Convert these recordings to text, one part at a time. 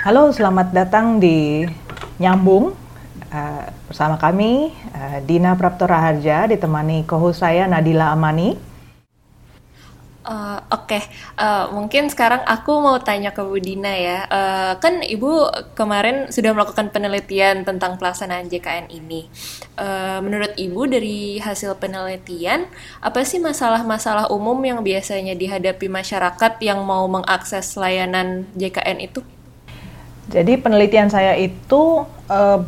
Halo, selamat datang di Nyambung uh, bersama kami uh, Dina Praptora Harja ditemani kohus saya Nadila Amani. Uh, Oke, okay. uh, mungkin sekarang aku mau tanya ke Bu Dina ya. Uh, kan Ibu kemarin sudah melakukan penelitian tentang pelaksanaan JKN ini. Uh, menurut Ibu dari hasil penelitian, apa sih masalah-masalah umum yang biasanya dihadapi masyarakat yang mau mengakses layanan JKN itu? Jadi penelitian saya itu uh,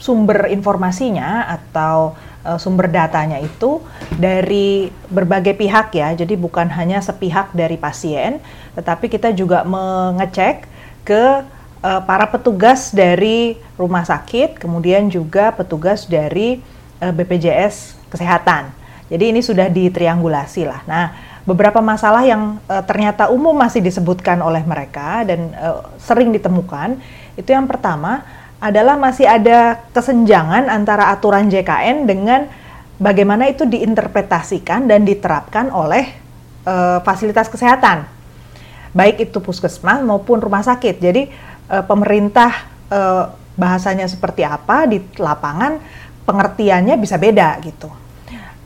sumber informasinya atau uh, sumber datanya itu dari berbagai pihak ya. Jadi bukan hanya sepihak dari pasien, tetapi kita juga mengecek ke uh, para petugas dari rumah sakit, kemudian juga petugas dari uh, BPJS Kesehatan. Jadi ini sudah ditriangulasi lah. Nah, beberapa masalah yang uh, ternyata umum masih disebutkan oleh mereka dan uh, sering ditemukan. Itu yang pertama adalah masih ada kesenjangan antara aturan JKN dengan bagaimana itu diinterpretasikan dan diterapkan oleh uh, fasilitas kesehatan. Baik itu puskesmas maupun rumah sakit. Jadi uh, pemerintah uh, bahasanya seperti apa di lapangan pengertiannya bisa beda gitu.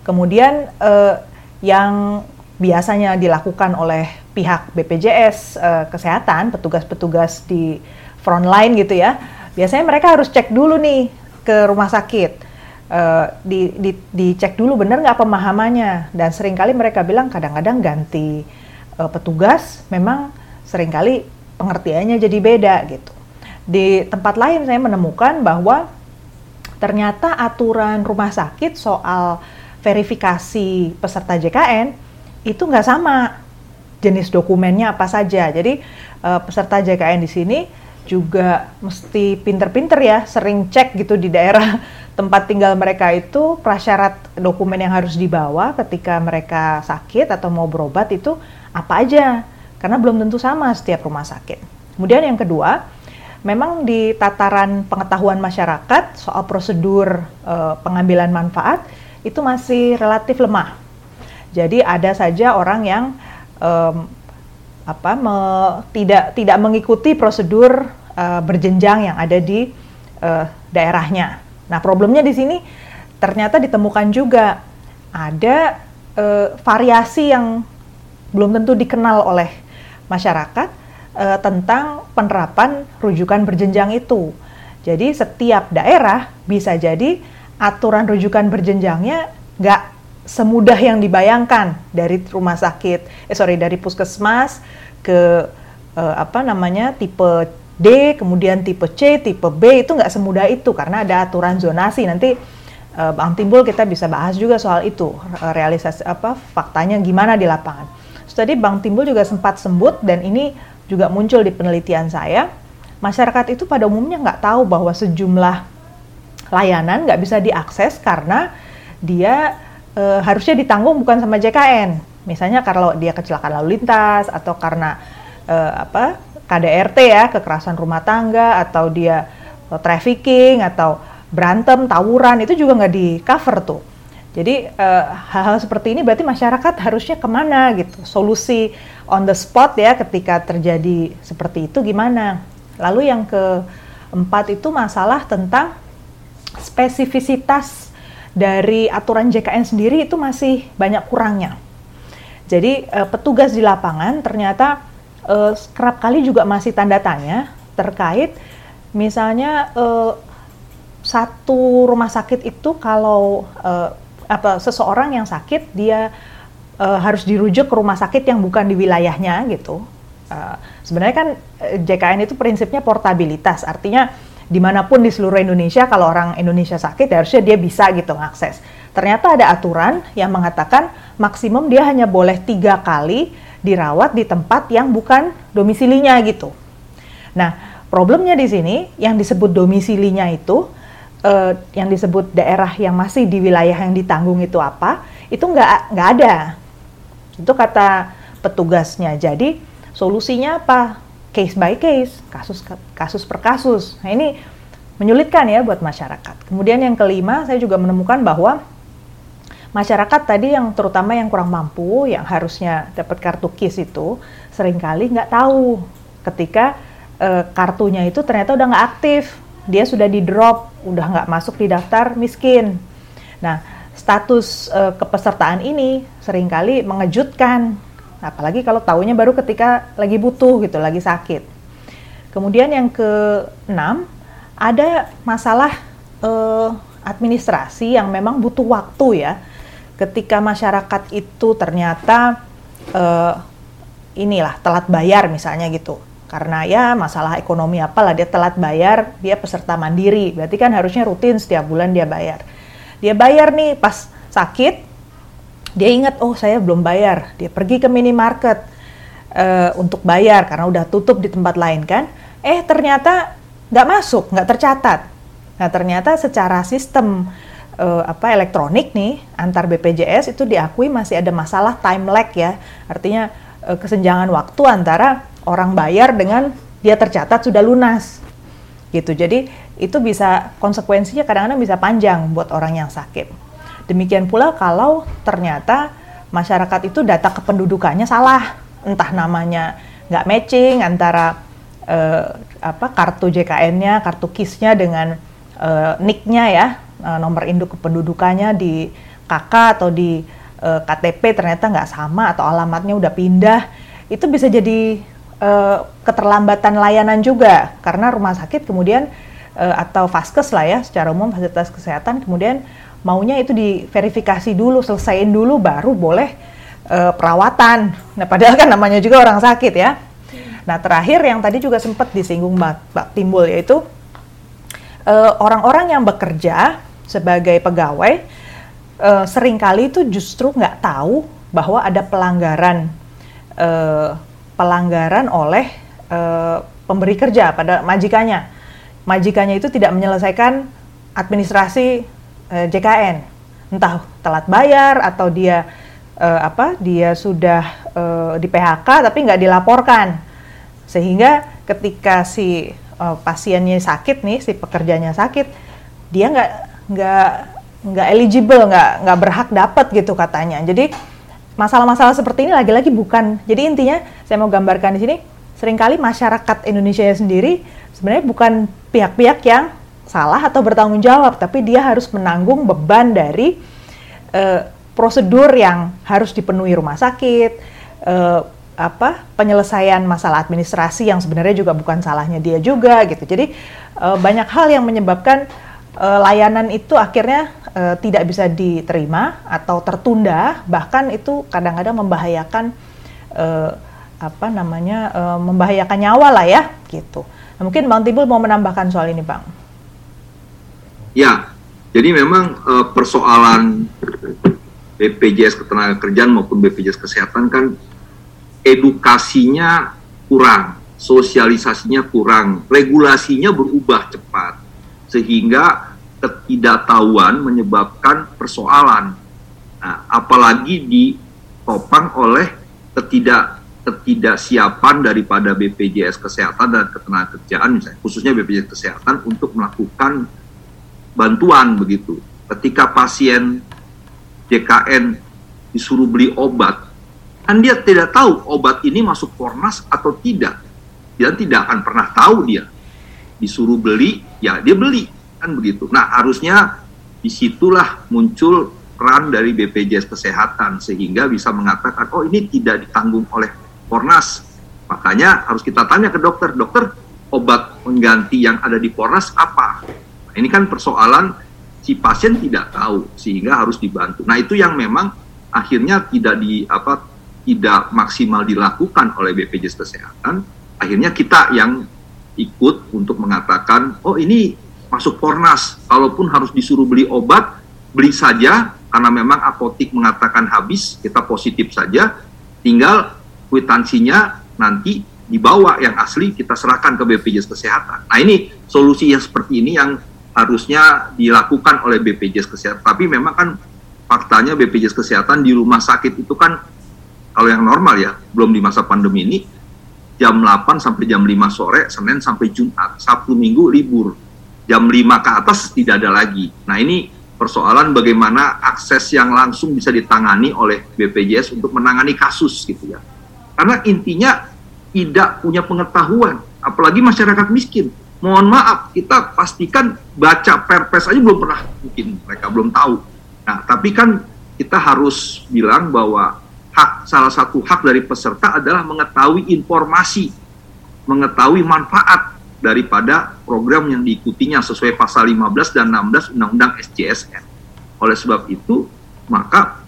Kemudian uh, yang biasanya dilakukan oleh pihak BPJS uh, eh, kesehatan, petugas-petugas di front line gitu ya. Biasanya mereka harus cek dulu nih ke rumah sakit. Uh, di, di, dicek dulu benar nggak pemahamannya dan sering kali mereka bilang kadang-kadang ganti uh, petugas memang sering kali pengertiannya jadi beda gitu. Di tempat lain saya menemukan bahwa ternyata aturan rumah sakit soal verifikasi peserta JKN itu nggak sama jenis dokumennya apa saja. Jadi uh, peserta JKN di sini juga mesti pinter-pinter ya, sering cek gitu di daerah tempat tinggal mereka itu prasyarat dokumen yang harus dibawa ketika mereka sakit atau mau berobat itu apa aja. Karena belum tentu sama setiap rumah sakit. Kemudian yang kedua, memang di tataran pengetahuan masyarakat soal prosedur uh, pengambilan manfaat itu masih relatif lemah jadi ada saja orang yang um, apa me, tidak tidak mengikuti prosedur uh, berjenjang yang ada di uh, daerahnya. Nah, problemnya di sini ternyata ditemukan juga ada uh, variasi yang belum tentu dikenal oleh masyarakat uh, tentang penerapan rujukan berjenjang itu. Jadi setiap daerah bisa jadi aturan rujukan berjenjangnya nggak semudah yang dibayangkan dari rumah sakit, eh sorry dari puskesmas ke uh, apa namanya tipe D, kemudian tipe C, tipe B itu nggak semudah itu karena ada aturan zonasi. Nanti uh, Bang Timbul kita bisa bahas juga soal itu realisasi apa faktanya gimana di lapangan. So, tadi Bang Timbul juga sempat sebut dan ini juga muncul di penelitian saya. Masyarakat itu pada umumnya nggak tahu bahwa sejumlah layanan nggak bisa diakses karena dia e, harusnya ditanggung bukan sama JKN. Misalnya kalau dia kecelakaan lalu lintas atau karena e, apa KDRT ya kekerasan rumah tangga atau dia e, trafficking atau berantem tawuran itu juga nggak di cover tuh. Jadi hal-hal seperti ini berarti masyarakat harusnya ke mana gitu. Solusi on the spot ya ketika terjadi seperti itu gimana. Lalu yang keempat itu masalah tentang spesifisitas dari aturan JKN sendiri itu masih banyak kurangnya. Jadi uh, petugas di lapangan ternyata uh, kerap kali juga masih tanda tanya terkait misalnya uh, satu rumah sakit itu kalau uh, apa seseorang yang sakit dia uh, harus dirujuk ke rumah sakit yang bukan di wilayahnya gitu. Uh, sebenarnya kan JKN itu prinsipnya portabilitas, artinya di mana pun di seluruh Indonesia kalau orang Indonesia sakit ya harusnya dia bisa gitu ngakses. Ternyata ada aturan yang mengatakan maksimum dia hanya boleh tiga kali dirawat di tempat yang bukan domisilinya gitu. Nah problemnya di sini yang disebut domisilinya itu uh, yang disebut daerah yang masih di wilayah yang ditanggung itu apa itu nggak nggak ada itu kata petugasnya jadi solusinya apa case by case, kasus kasus per kasus. Nah, ini menyulitkan ya buat masyarakat. Kemudian yang kelima, saya juga menemukan bahwa masyarakat tadi yang terutama yang kurang mampu, yang harusnya dapat kartu KIS itu, sering kali nggak tahu ketika uh, kartunya itu ternyata udah nggak aktif, dia sudah di drop, udah nggak masuk di daftar miskin. Nah, status uh, kepesertaan ini sering kali mengejutkan, apalagi kalau tahunya baru ketika lagi butuh gitu, lagi sakit. Kemudian yang keenam ada masalah uh, administrasi yang memang butuh waktu ya. Ketika masyarakat itu ternyata uh, inilah telat bayar misalnya gitu. Karena ya masalah ekonomi apalah dia telat bayar, dia peserta mandiri. Berarti kan harusnya rutin setiap bulan dia bayar. Dia bayar nih pas sakit, dia ingat oh saya belum bayar. Dia pergi ke minimarket uh, untuk bayar karena udah tutup di tempat lain kan. Eh ternyata nggak masuk, nggak tercatat. Nah ternyata secara sistem uh, apa elektronik nih antar BPJS itu diakui masih ada masalah time lag ya. Artinya uh, kesenjangan waktu antara orang bayar dengan dia tercatat sudah lunas. Gitu. Jadi itu bisa konsekuensinya kadang-kadang bisa panjang buat orang yang sakit. Demikian pula kalau ternyata masyarakat itu data kependudukannya salah, entah namanya nggak matching antara uh, apa kartu JKN-nya, kartu KIS-nya dengan uh, NIK-nya ya, uh, nomor induk kependudukannya di KK atau di uh, KTP ternyata nggak sama atau alamatnya udah pindah, itu bisa jadi uh, keterlambatan layanan juga. Karena rumah sakit kemudian uh, atau vaskes lah ya secara umum fasilitas kesehatan kemudian maunya itu diverifikasi dulu, selesaiin dulu baru boleh uh, perawatan. Nah padahal kan namanya juga orang sakit ya. Nah terakhir yang tadi juga sempat disinggung Mbak, Timbul yaitu orang-orang uh, yang bekerja sebagai pegawai uh, sering kali itu justru nggak tahu bahwa ada pelanggaran uh, pelanggaran oleh uh, pemberi kerja pada majikannya. Majikannya itu tidak menyelesaikan administrasi uh, JKN, entah telat bayar atau dia uh, apa dia sudah uh, di PHK tapi nggak dilaporkan, sehingga ketika si uh, pasiennya sakit nih, si pekerjanya sakit, dia nggak nggak nggak eligible, nggak nggak berhak dapat gitu katanya. Jadi masalah-masalah seperti ini lagi-lagi bukan. Jadi intinya saya mau gambarkan di sini, sering kali masyarakat Indonesia sendiri sebenarnya bukan pihak-pihak yang salah atau bertanggung jawab, tapi dia harus menanggung beban dari uh, prosedur yang harus dipenuhi rumah sakit, uh, apa penyelesaian masalah administrasi yang sebenarnya juga bukan salahnya dia juga gitu. Jadi uh, banyak hal yang menyebabkan uh, layanan itu akhirnya uh, tidak bisa diterima atau tertunda, bahkan itu kadang-kadang membahayakan uh, apa namanya uh, membahayakan nyawa lah ya gitu. Nah, mungkin Bang Timbul mau menambahkan soal ini, Bang. Ya, jadi memang uh, persoalan BPJS Ketenagakerjaan maupun BPJS Kesehatan kan edukasinya kurang, sosialisasinya kurang, regulasinya berubah cepat sehingga ketidaktahuan menyebabkan persoalan. Nah, apalagi ditopang oleh ketidak ketidaksiapan daripada BPJS Kesehatan dan Ketenagakerjaan misalnya khususnya BPJS Kesehatan untuk melakukan bantuan begitu. Ketika pasien JKN disuruh beli obat, kan dia tidak tahu obat ini masuk Fornas atau tidak. Dia tidak akan pernah tahu dia. Disuruh beli, ya dia beli kan begitu. Nah harusnya di situlah muncul peran dari BPJS Kesehatan sehingga bisa mengatakan oh ini tidak ditanggung oleh Fornas. Makanya harus kita tanya ke dokter, dokter obat pengganti yang ada di Fornas apa? Ini kan persoalan si pasien tidak tahu sehingga harus dibantu. Nah itu yang memang akhirnya tidak di apa tidak maksimal dilakukan oleh BPJS Kesehatan. Akhirnya kita yang ikut untuk mengatakan oh ini masuk Pornas. Kalaupun harus disuruh beli obat, beli saja karena memang apotik mengatakan habis, kita positif saja. Tinggal kwitansinya nanti dibawa yang asli kita serahkan ke BPJS Kesehatan. Nah ini solusi yang seperti ini yang harusnya dilakukan oleh BPJS Kesehatan. Tapi memang kan faktanya BPJS Kesehatan di rumah sakit itu kan kalau yang normal ya, belum di masa pandemi ini jam 8 sampai jam 5 sore, Senin sampai Jumat, Sabtu Minggu libur jam 5 ke atas tidak ada lagi. Nah ini persoalan bagaimana akses yang langsung bisa ditangani oleh BPJS untuk menangani kasus gitu ya. Karena intinya tidak punya pengetahuan apalagi masyarakat miskin. Mohon maaf, kita pastikan baca perpres aja belum pernah mungkin mereka belum tahu. Nah, tapi kan kita harus bilang bahwa hak salah satu hak dari peserta adalah mengetahui informasi, mengetahui manfaat daripada program yang diikutinya sesuai pasal 15 dan 16 Undang-Undang SJSN. Oleh sebab itu, maka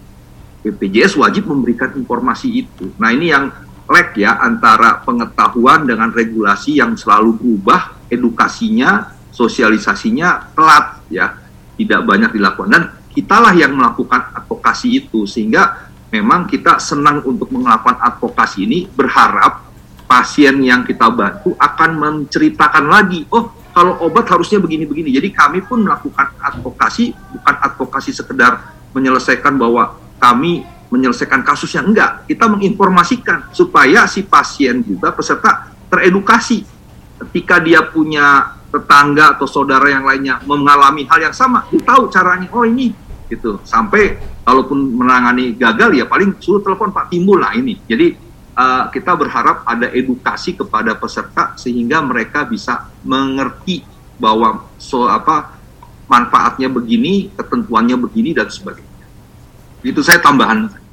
BPJS wajib memberikan informasi itu. Nah, ini yang lag ya antara pengetahuan dengan regulasi yang selalu berubah, edukasinya, sosialisasinya telat ya, tidak banyak dilakukan dan kitalah yang melakukan advokasi itu sehingga memang kita senang untuk melakukan advokasi ini berharap pasien yang kita bantu akan menceritakan lagi, oh kalau obat harusnya begini-begini. Jadi kami pun melakukan advokasi, bukan advokasi sekedar menyelesaikan bahwa kami menyelesaikan kasusnya enggak, kita menginformasikan supaya si pasien juga peserta teredukasi. Ketika dia punya tetangga atau saudara yang lainnya mengalami hal yang sama, dia tahu caranya. Oh ini gitu. Sampai kalaupun menangani gagal ya paling suruh telepon Pak Timbul lah ini. Jadi uh, kita berharap ada edukasi kepada peserta sehingga mereka bisa mengerti bahwa so apa manfaatnya begini, ketentuannya begini dan sebagainya. Itu saya tambahan